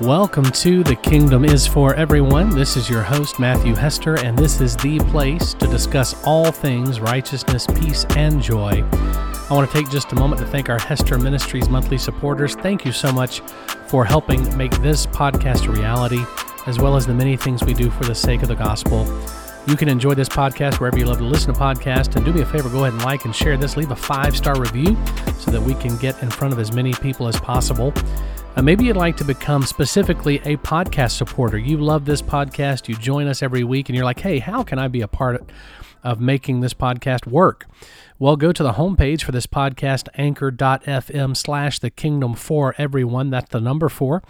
Welcome to The Kingdom is for Everyone. This is your host, Matthew Hester, and this is the place to discuss all things righteousness, peace, and joy. I want to take just a moment to thank our Hester Ministries monthly supporters. Thank you so much for helping make this podcast a reality, as well as the many things we do for the sake of the gospel. You can enjoy this podcast wherever you love to listen to podcasts. And do me a favor, go ahead and like and share this. Leave a five star review so that we can get in front of as many people as possible. Uh, maybe you'd like to become specifically a podcast supporter. You love this podcast, you join us every week, and you're like, hey, how can I be a part of making this podcast work? Well, go to the homepage for this podcast, anchor.fm slash the kingdom for everyone. That's the number four.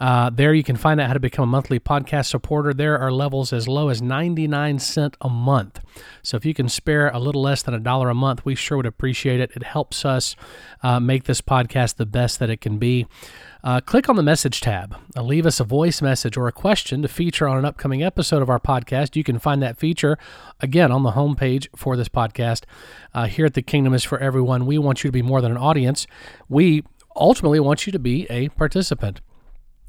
Uh, there you can find out how to become a monthly podcast supporter. There are levels as low as 99 cent a month. So if you can spare a little less than a dollar a month, we sure would appreciate it. It helps us uh, make this podcast the best that it can be. Uh, click on the message tab. Uh, leave us a voice message or a question to feature on an upcoming episode of our podcast. You can find that feature again on the homepage for this podcast. Uh, here at the Kingdom is for Everyone, we want you to be more than an audience. We ultimately want you to be a participant.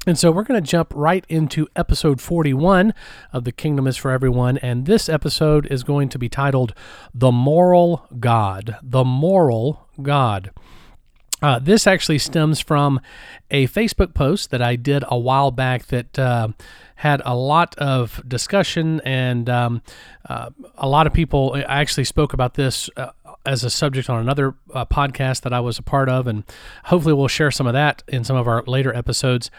And so we're going to jump right into episode 41 of The Kingdom is for Everyone. And this episode is going to be titled The Moral God. The Moral God. Uh, this actually stems from a Facebook post that I did a while back that uh, had a lot of discussion, and um, uh, a lot of people. I actually spoke about this uh, as a subject on another uh, podcast that I was a part of, and hopefully we'll share some of that in some of our later episodes.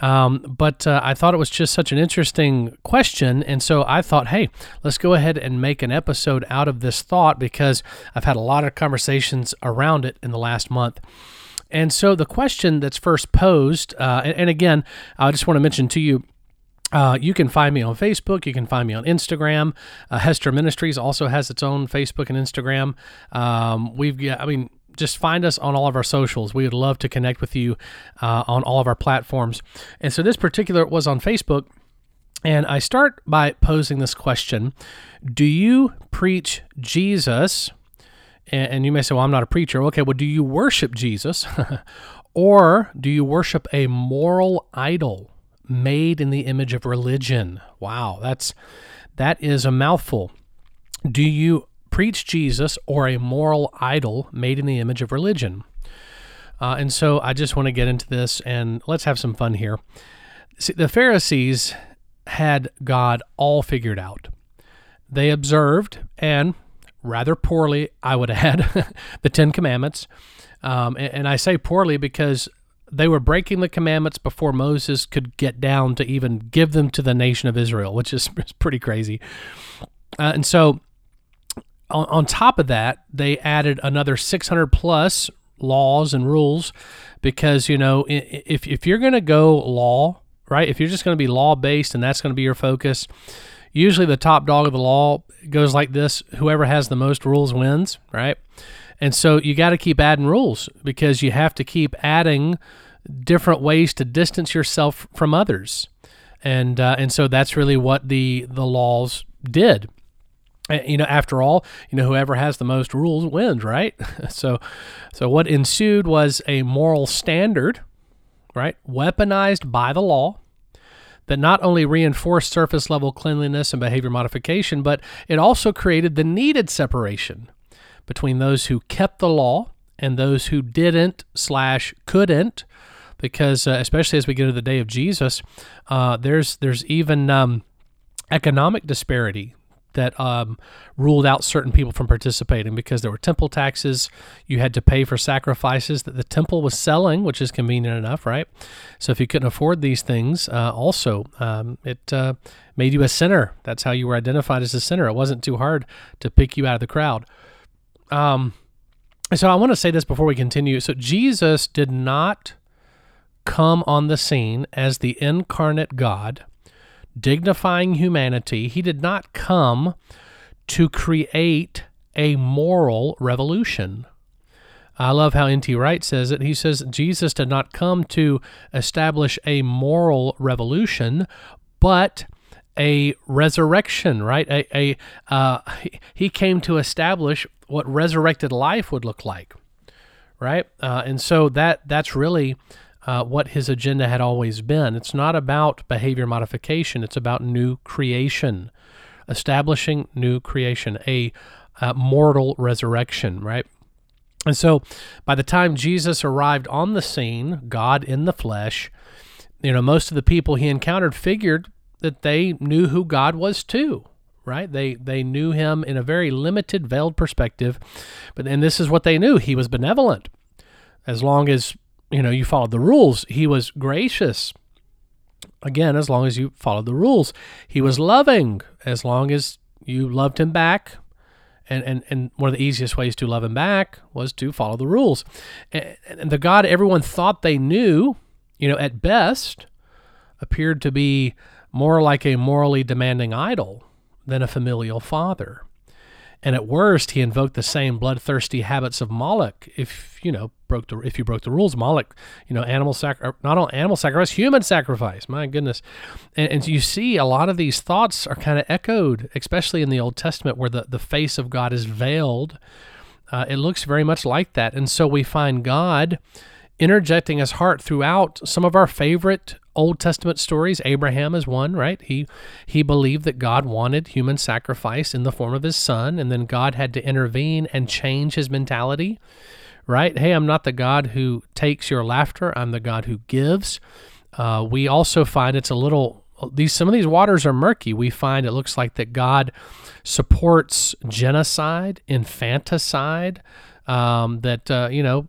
Um, but uh, I thought it was just such an interesting question, and so I thought, hey, let's go ahead and make an episode out of this thought because I've had a lot of conversations around it in the last month. And so the question that's first posed, uh, and, and again, I just want to mention to you uh, you can find me on Facebook. You can find me on Instagram. Uh, Hester Ministries also has its own Facebook and Instagram. Um, we've got, I mean, just find us on all of our socials. We would love to connect with you uh, on all of our platforms. And so this particular was on Facebook. And I start by posing this question Do you preach Jesus? And, and you may say, Well, I'm not a preacher. Okay, well, do you worship Jesus? or do you worship a moral idol? Made in the image of religion. Wow, that's that is a mouthful. Do you preach Jesus or a moral idol made in the image of religion? Uh, and so I just want to get into this and let's have some fun here. See, the Pharisees had God all figured out. They observed, and rather poorly, I would add, the Ten Commandments. Um, and, and I say poorly because they were breaking the commandments before Moses could get down to even give them to the nation of Israel, which is, is pretty crazy. Uh, and so, on, on top of that, they added another 600 plus laws and rules because, you know, if, if you're going to go law, right, if you're just going to be law based and that's going to be your focus, usually the top dog of the law goes like this whoever has the most rules wins, right? And so you got to keep adding rules because you have to keep adding different ways to distance yourself from others. And uh, and so that's really what the the laws did. You know, after all, you know, whoever has the most rules wins, right? so, so what ensued was a moral standard, right, weaponized by the law, that not only reinforced surface level cleanliness and behavior modification, but it also created the needed separation between those who kept the law and those who didn't slash couldn't because uh, especially as we get to the day of jesus uh, there's there's even um, economic disparity that um, ruled out certain people from participating because there were temple taxes. You had to pay for sacrifices that the temple was selling, which is convenient enough, right? So if you couldn't afford these things, uh, also um, it uh, made you a sinner. That's how you were identified as a sinner. It wasn't too hard to pick you out of the crowd. Um, so I want to say this before we continue. So Jesus did not come on the scene as the incarnate God, dignifying humanity. He did not come to create a moral revolution. I love how N.T. Wright says it. He says Jesus did not come to establish a moral revolution, but a resurrection, right? A, a uh, he came to establish what resurrected life would look like, right? Uh, and so that that's really uh, what his agenda had always been. It's not about behavior modification, it's about new creation, establishing new creation, a mortal resurrection, right? And so by the time Jesus arrived on the scene, God in the flesh, you know, most of the people he encountered figured that they knew who God was too, right? They they knew him in a very limited, veiled perspective, but and this is what they knew: he was benevolent, as long as you know you followed the rules. He was gracious, again, as long as you followed the rules. He was loving, as long as you loved him back. And, and, and one of the easiest ways to love him back was to follow the rules. And, and the God everyone thought they knew, you know, at best, appeared to be more like a morally demanding idol than a familial father. And at worst, he invoked the same bloodthirsty habits of Moloch. If you know broke the if you broke the rules, Moloch, you know animal sac not all animal sacrifice, human sacrifice. My goodness, and, and you see a lot of these thoughts are kind of echoed, especially in the Old Testament, where the the face of God is veiled. Uh, it looks very much like that, and so we find God interjecting his heart throughout some of our favorite Old Testament stories. Abraham is one, right? He he believed that God wanted human sacrifice in the form of his son, and then God had to intervene and change his mentality. Right? Hey, I'm not the God who takes your laughter. I'm the God who gives. Uh, we also find it's a little these some of these waters are murky. We find it looks like that God supports genocide, infanticide. Um, that uh, you know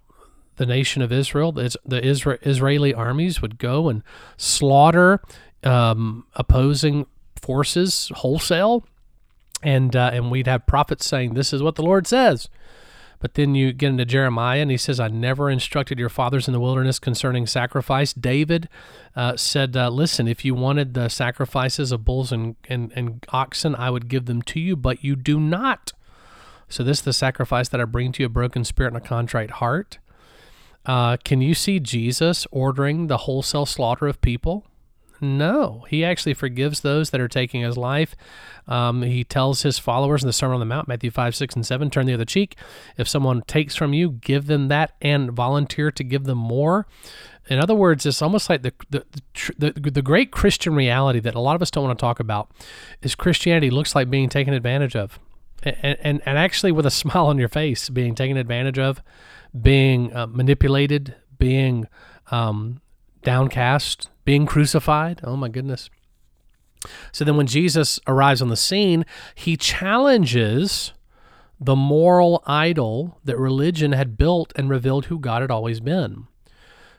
the nation of Israel, the Isra- Israeli armies would go and slaughter um, opposing forces wholesale, and uh, and we'd have prophets saying, "This is what the Lord says." But then you get into Jeremiah, and he says, "I never instructed your fathers in the wilderness concerning sacrifice." David uh, said, uh, "Listen, if you wanted the sacrifices of bulls and, and and oxen, I would give them to you, but you do not." So this is the sacrifice that I bring to you: a broken spirit and a contrite heart. Uh, can you see Jesus ordering the wholesale slaughter of people? No, he actually forgives those that are taking his life. Um, he tells his followers in the Sermon on the Mount, Matthew 5, 6, and 7, turn the other cheek. If someone takes from you, give them that and volunteer to give them more. In other words, it's almost like the, the, the, the great Christian reality that a lot of us don't want to talk about is Christianity looks like being taken advantage of. And, and, and actually, with a smile on your face, being taken advantage of being uh, manipulated, being um, downcast, being crucified. Oh my goodness. So then, when Jesus arrives on the scene, he challenges the moral idol that religion had built and revealed who God had always been.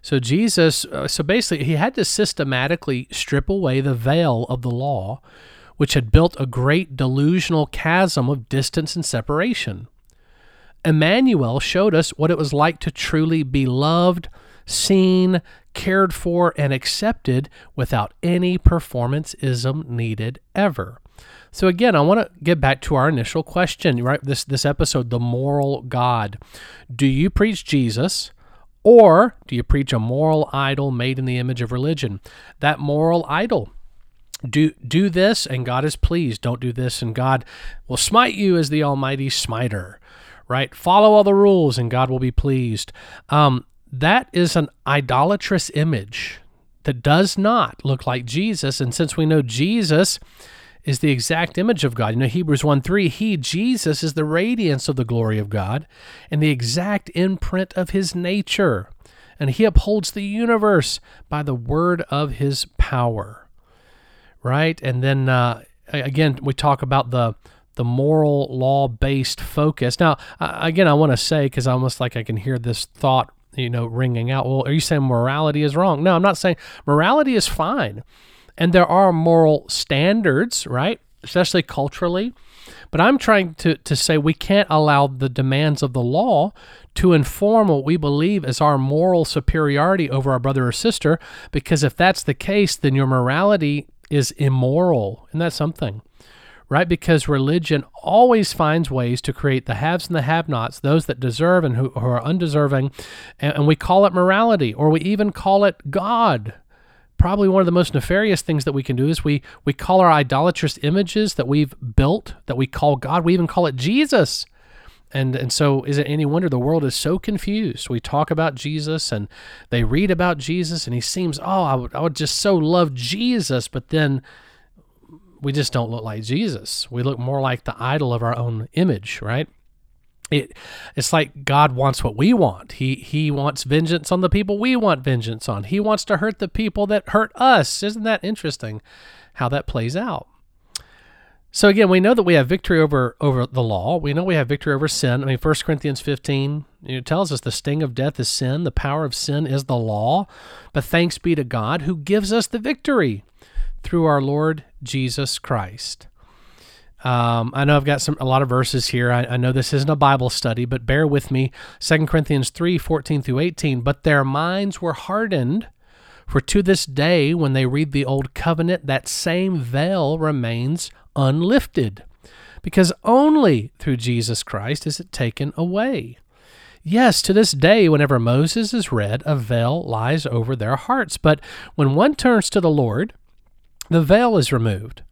So, Jesus, uh, so basically, he had to systematically strip away the veil of the law, which had built a great delusional chasm of distance and separation. Emmanuel showed us what it was like to truly be loved, seen, cared for, and accepted without any performancism needed ever. So again, I want to get back to our initial question, right? This this episode, the moral God. Do you preach Jesus? Or do you preach a moral idol made in the image of religion? That moral idol do do this and God is pleased. Don't do this and God will smite you as the almighty smiter right? Follow all the rules and God will be pleased. Um, that is an idolatrous image that does not look like Jesus. And since we know Jesus is the exact image of God, you know, Hebrews 1 3, He, Jesus, is the radiance of the glory of God and the exact imprint of His nature. And He upholds the universe by the word of His power, right? And then uh, again, we talk about the the moral law based focus. Now, again, I want to say because almost like I can hear this thought, you know, ringing out. Well, are you saying morality is wrong? No, I'm not saying morality is fine, and there are moral standards, right? Especially culturally. But I'm trying to, to say we can't allow the demands of the law to inform what we believe is our moral superiority over our brother or sister, because if that's the case, then your morality is immoral. Isn't that something? right? Because religion always finds ways to create the haves and the have nots, those that deserve and who, who are undeserving. And, and we call it morality, or we even call it God. Probably one of the most nefarious things that we can do is we, we call our idolatrous images that we've built, that we call God, we even call it Jesus. And and so is it any wonder the world is so confused? We talk about Jesus and they read about Jesus and he seems, oh, I would I would just so love Jesus, but then we just don't look like Jesus. We look more like the idol of our own image, right? It, it's like God wants what we want. He he wants vengeance on the people we want vengeance on. He wants to hurt the people that hurt us. Isn't that interesting how that plays out? So again, we know that we have victory over over the law. We know we have victory over sin. I mean, 1 Corinthians 15 it tells us the sting of death is sin, the power of sin is the law. But thanks be to God who gives us the victory through our Lord Jesus Christ. Um, I know I've got some a lot of verses here. I, I, know this isn't a Bible study, but bear with me. 2 Corinthians 3 14 through 18. But their minds were hardened, for to this day, when they read the Old Covenant, that same veil remains unlifted, because only through Jesus Christ is it taken away. Yes, to this day, whenever Moses is read, a veil lies over their hearts. But when one turns to the Lord, the veil is removed.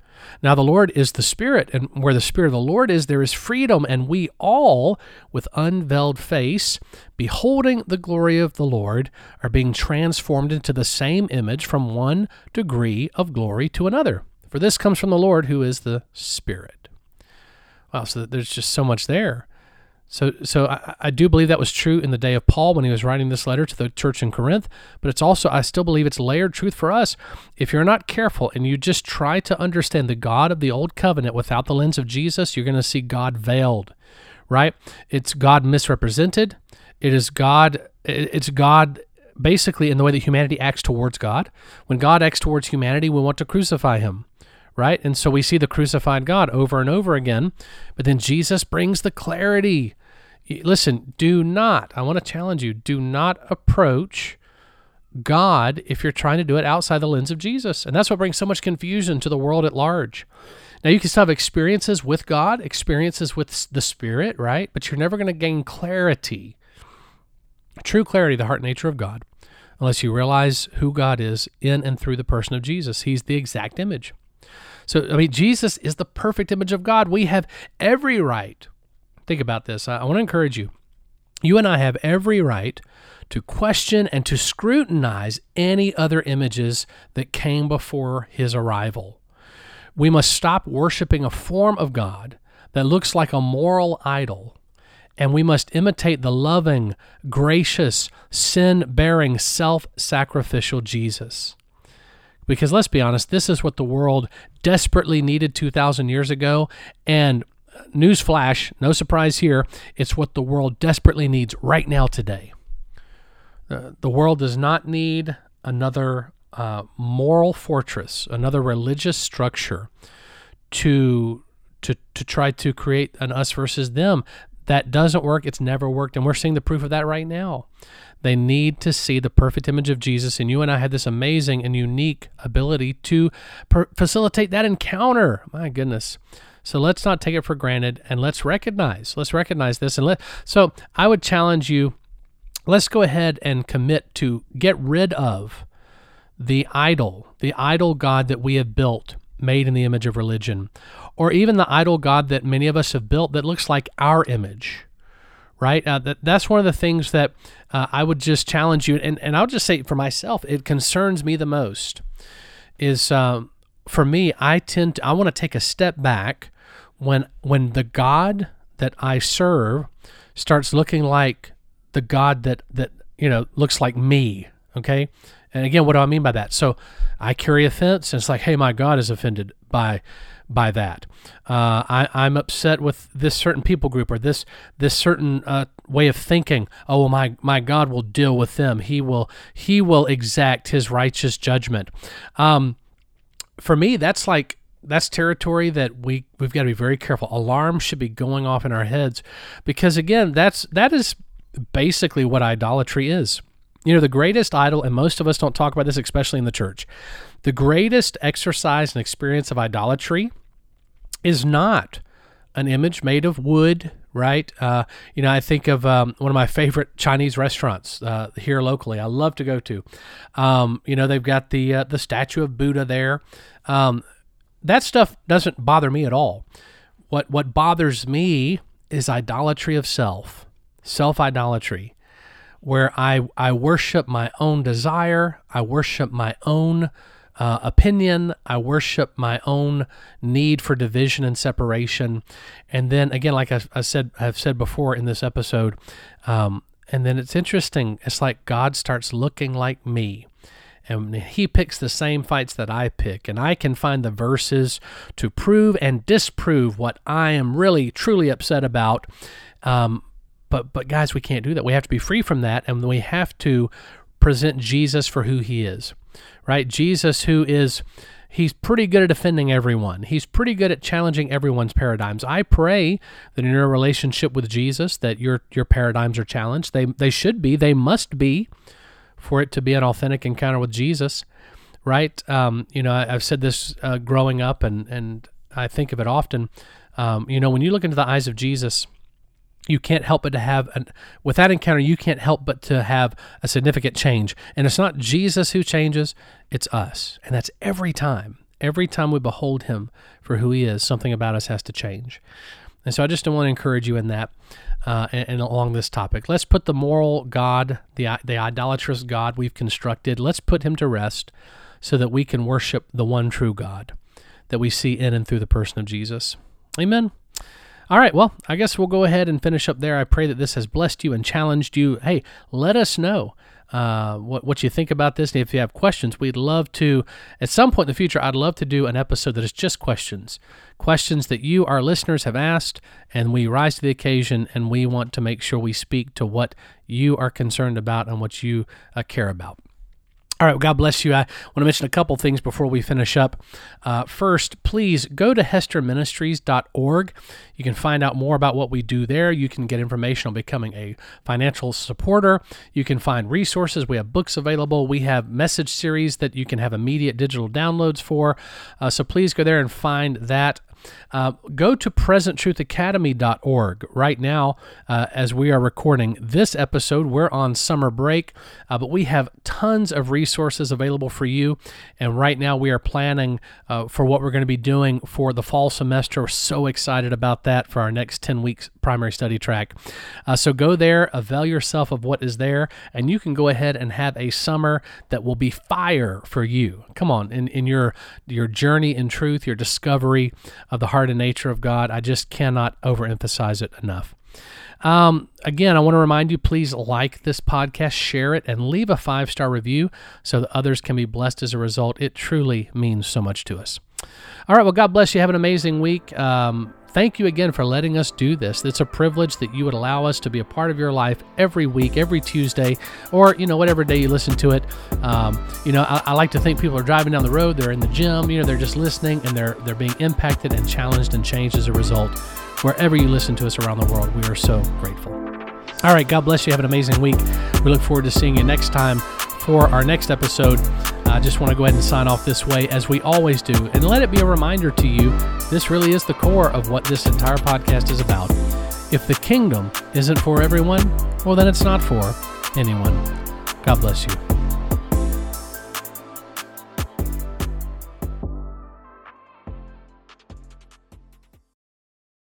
Now, the Lord is the Spirit, and where the Spirit of the Lord is, there is freedom, and we all, with unveiled face, beholding the glory of the Lord, are being transformed into the same image from one degree of glory to another. For this comes from the Lord, who is the Spirit. Wow, so there's just so much there. So, so I, I, do believe that was true in the day of Paul when he was writing this letter to the church in Corinth. But it's also, I still believe it's layered truth for us. If you're not careful and you just try to understand the God of the old covenant without the lens of Jesus, you're going to see God veiled, right? It's God misrepresented. It is God. It's God basically in the way that humanity acts towards God. When God acts towards humanity, we want to crucify him right? And so we see the crucified God over and over again. But then Jesus brings the clarity. Listen, do not, I want to challenge you, do not approach God if you're trying to do it outside the lens of Jesus. And that's what brings so much confusion to the world at large. Now, you can still have experiences with God, experiences with the Spirit, right? But you're never going to gain clarity, true clarity, the heart nature of God, unless you realize who God is in and through the person of Jesus. He's the exact image. So, I mean, Jesus is the perfect image of God. We have every right. Think about this. I, I want to encourage you. You and I have every right to question and to scrutinize any other images that came before his arrival. We must stop worshiping a form of God that looks like a moral idol and we must imitate the loving, gracious, sin bearing, self sacrificial Jesus. Because let's be honest, this is what the world desperately needed 2,000 years ago. And newsflash, no surprise here, it's what the world desperately needs right now today. Uh, the world does not need another uh, moral fortress, another religious structure to to to try to create an us versus them. That doesn't work. It's never worked, and we're seeing the proof of that right now. They need to see the perfect image of Jesus. And you and I had this amazing and unique ability to per- facilitate that encounter. My goodness. So let's not take it for granted and let's recognize, let's recognize this. And let, so I would challenge you, let's go ahead and commit to get rid of the idol, the idol God that we have built, made in the image of religion, or even the idol God that many of us have built that looks like our image right? Uh, that, that's one of the things that uh, I would just challenge you, and, and I'll just say for myself, it concerns me the most. Is um, for me, I tend to, I want to take a step back when when the God that I serve starts looking like the God that that you know looks like me. Okay, and again, what do I mean by that? So I carry offense, and it's like, hey, my God is offended by by that. Uh, I, I'm upset with this certain people group or this this certain uh, way of thinking. Oh, my my God will deal with them. He will He will exact His righteous judgment. Um, for me, that's like that's territory that we we've got to be very careful. Alarms should be going off in our heads because again, that's that is basically what idolatry is. You know, the greatest idol, and most of us don't talk about this, especially in the church. The greatest exercise and experience of idolatry is not an image made of wood, right? Uh, you know, I think of um, one of my favorite Chinese restaurants uh, here locally. I love to go to. Um, you know, they've got the uh, the statue of Buddha there. Um, that stuff doesn't bother me at all. What what bothers me is idolatry of self, self idolatry, where I, I worship my own desire, I worship my own uh, opinion. I worship my own need for division and separation. And then again, like I, I said, have said before in this episode, um, and then it's interesting. It's like God starts looking like me. And he picks the same fights that I pick, and I can find the verses to prove and disprove what I am really truly upset about. Um, but but guys, we can't do that. We have to be free from that, and we have to present Jesus for who he is right? Jesus, who is, he's pretty good at offending everyone. He's pretty good at challenging everyone's paradigms. I pray that in your relationship with Jesus, that your your paradigms are challenged. They they should be. They must be, for it to be an authentic encounter with Jesus, right? Um, you know, I, have said this uh, growing up, and and I think of it often. Um, you know, when you look into the eyes of Jesus you can't help but to have an, with that encounter you can't help but to have a significant change. And it's not jesus who changes it's us. And that's every time every time we behold him for who he is something about us has to change. And so i just want to encourage you in that uh, and, and, along this topic. Let's put the moral god the, the idolatrous god we've constructed let's put him to rest so that we can worship the one true god that we see in and through the person of jesus. Amen all right, well, I guess we'll go ahead and finish up there. I pray that this has blessed you and challenged you. Hey, let us know uh, what what you think about this. And if you have questions, we'd love to. At some point in the future, I'd love to do an episode that is just questions, questions that you, our listeners, have asked, and we rise to the occasion, and we want to make sure we speak to what you are concerned about and what you uh, care about. All right, well, God bless you. I want to mention a couple things before we finish up. Uh, first, please go to hesterministries.org. You can find out more about what we do there. You can get information on becoming a financial supporter. You can find resources. We have books available. We have message series that you can have immediate digital downloads for. Uh, so please go there and find that. Uh, go to presenttruthacademy.org right now uh, as we are recording this episode. We're on summer break, uh, but we have tons of resources available for you. And right now we are planning uh, for what we're going to be doing for the fall semester. We're so excited about that for our next 10 weeks primary study track. Uh, so go there, avail yourself of what is there, and you can go ahead and have a summer that will be fire for you. Come on, in, in your, your journey in truth, your discovery of the heart and nature of God. I just cannot overemphasize it enough. Um, again, I want to remind you please like this podcast, share it, and leave a five star review so that others can be blessed as a result. It truly means so much to us. All right, well, God bless you. Have an amazing week. Um, Thank you again for letting us do this. It's a privilege that you would allow us to be a part of your life every week, every Tuesday, or you know whatever day you listen to it. Um, you know, I, I, like to think people are driving down the road, they're in the gym, you know, they're just listening, and they're they're being impacted and challenged and changed as a result. Wherever you listen to us around the world, we are so grateful. All right, God bless you. Have an amazing week. We look forward to seeing you next time for our next episode. I just want to go ahead and sign off this way, as we always do, and let it be a reminder to you this really is the core of what this entire podcast is about. If the kingdom isn't for everyone, well, then it's not for anyone. God bless you.